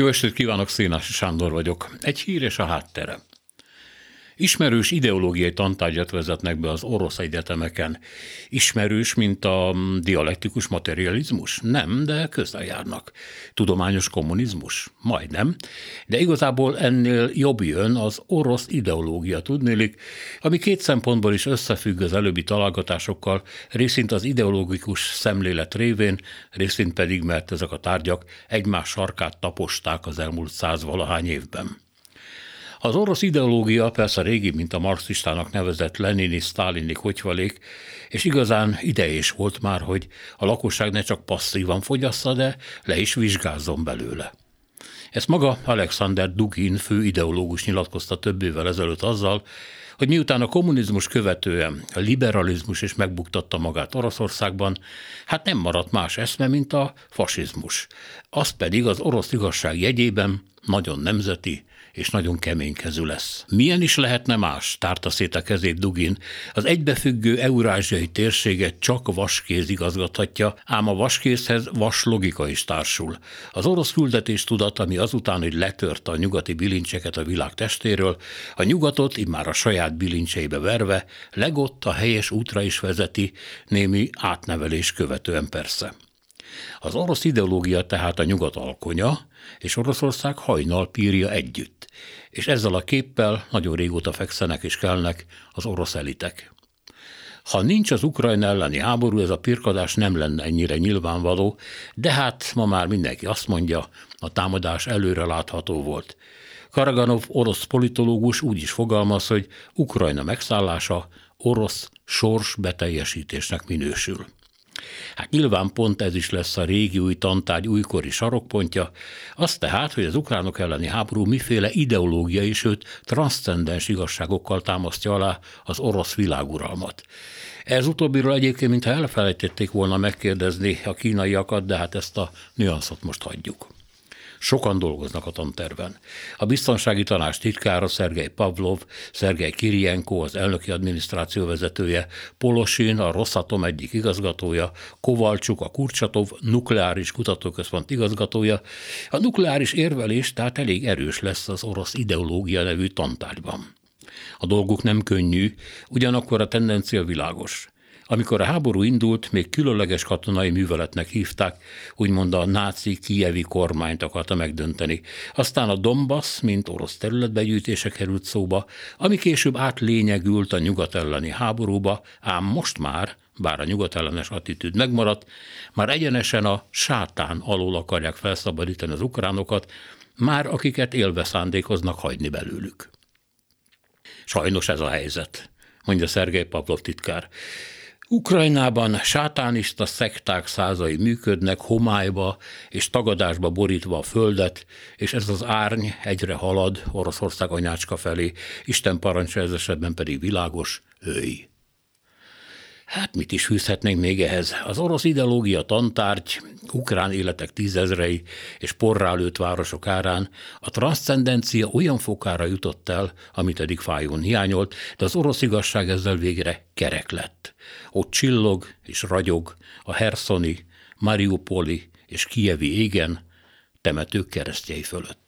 Jó estét kívánok, Szénási Sándor vagyok. Egy hír és a háttere. Ismerős ideológiai tantárgyat vezetnek be az orosz egyetemeken. Ismerős, mint a dialektikus materializmus? Nem, de közel járnak. Tudományos kommunizmus? Majdnem. De igazából ennél jobb jön az orosz ideológia, tudnélik, ami két szempontból is összefügg az előbbi találgatásokkal, részint az ideológikus szemlélet révén, részint pedig, mert ezek a tárgyak egymás sarkát taposták az elmúlt száz valahány évben. Az orosz ideológia persze régi, mint a marxistának nevezett Lenini, Sztálini kocsvalék, és igazán ideje is volt már, hogy a lakosság ne csak passzívan fogyassza, de le is vizsgázzon belőle. Ezt maga Alexander Dugin fő ideológus nyilatkozta több évvel ezelőtt azzal, hogy miután a kommunizmus követően a liberalizmus is megbuktatta magát Oroszországban, hát nem maradt más eszme, mint a fasizmus. Az pedig az orosz igazság jegyében nagyon nemzeti, és nagyon keménykezű lesz. Milyen is lehetne más, tárta szét a kezét Dugin, az egybefüggő eurázsiai térséget csak vaskéz igazgathatja, ám a vaskézhez vas logika is társul. Az orosz küldetés tudat, ami azután, hogy letörte a nyugati bilincseket a világ testéről, a nyugatot immár a saját bilincseibe verve, legott a helyes útra is vezeti, némi átnevelés követően persze. Az orosz ideológia tehát a nyugat alkonya, és Oroszország hajnal pírja együtt, és ezzel a képpel nagyon régóta fekszenek és kelnek az orosz elitek. Ha nincs az Ukrajna elleni háború, ez a pirkadás nem lenne ennyire nyilvánvaló, de hát ma már mindenki azt mondja, a támadás előre látható volt. Karaganov orosz politológus úgy is fogalmaz, hogy Ukrajna megszállása orosz sors beteljesítésnek minősül. Hát nyilván pont ez is lesz a régi új tantárgy újkori sarokpontja, az tehát, hogy az ukránok elleni háború miféle ideológiai, sőt transzcendens igazságokkal támasztja alá az orosz világuralmat. Ez utóbbiról egyébként, mintha elfelejtették volna megkérdezni a kínaiakat, de hát ezt a nüanszot most hagyjuk. Sokan dolgoznak a tanterven. A biztonsági tanács titkára Szergej Pavlov, Szergej Kirienko, az elnöki adminisztráció vezetője, Polosin, a Rosszatom egyik igazgatója, Kovalcsuk, a Kurcsatov nukleáris kutatóközpont igazgatója. A nukleáris érvelés tehát elég erős lesz az orosz ideológia nevű tantárgyban. A dolguk nem könnyű, ugyanakkor a tendencia világos. Amikor a háború indult, még különleges katonai műveletnek hívták, úgymond a náci kievi kormányt akarta megdönteni. Aztán a Donbass, mint orosz területbegyűjtése került szóba, ami később átlényegült a nyugat elleni háborúba, ám most már bár a nyugatellenes attitűd megmaradt, már egyenesen a sátán alól akarják felszabadítani az ukránokat, már akiket élve szándékoznak hagyni belőlük. Sajnos ez a helyzet, mondja Szergej Pavlov titkár. Ukrajnában sátánista szekták százai működnek, homályba és tagadásba borítva a földet, és ez az árny egyre halad Oroszország anyácska felé, Isten parancsa ez esetben pedig világos, ői. Hát mit is fűzhetnénk még ehhez? Az orosz ideológia tantárgy, ukrán életek tízezrei és porrá lőtt városok árán a transzcendencia olyan fokára jutott el, amit eddig fájón hiányolt, de az orosz igazság ezzel végre kerek lett. Ott csillog és ragyog a herszoni, mariupoli és kievi égen, temetők keresztjei fölött.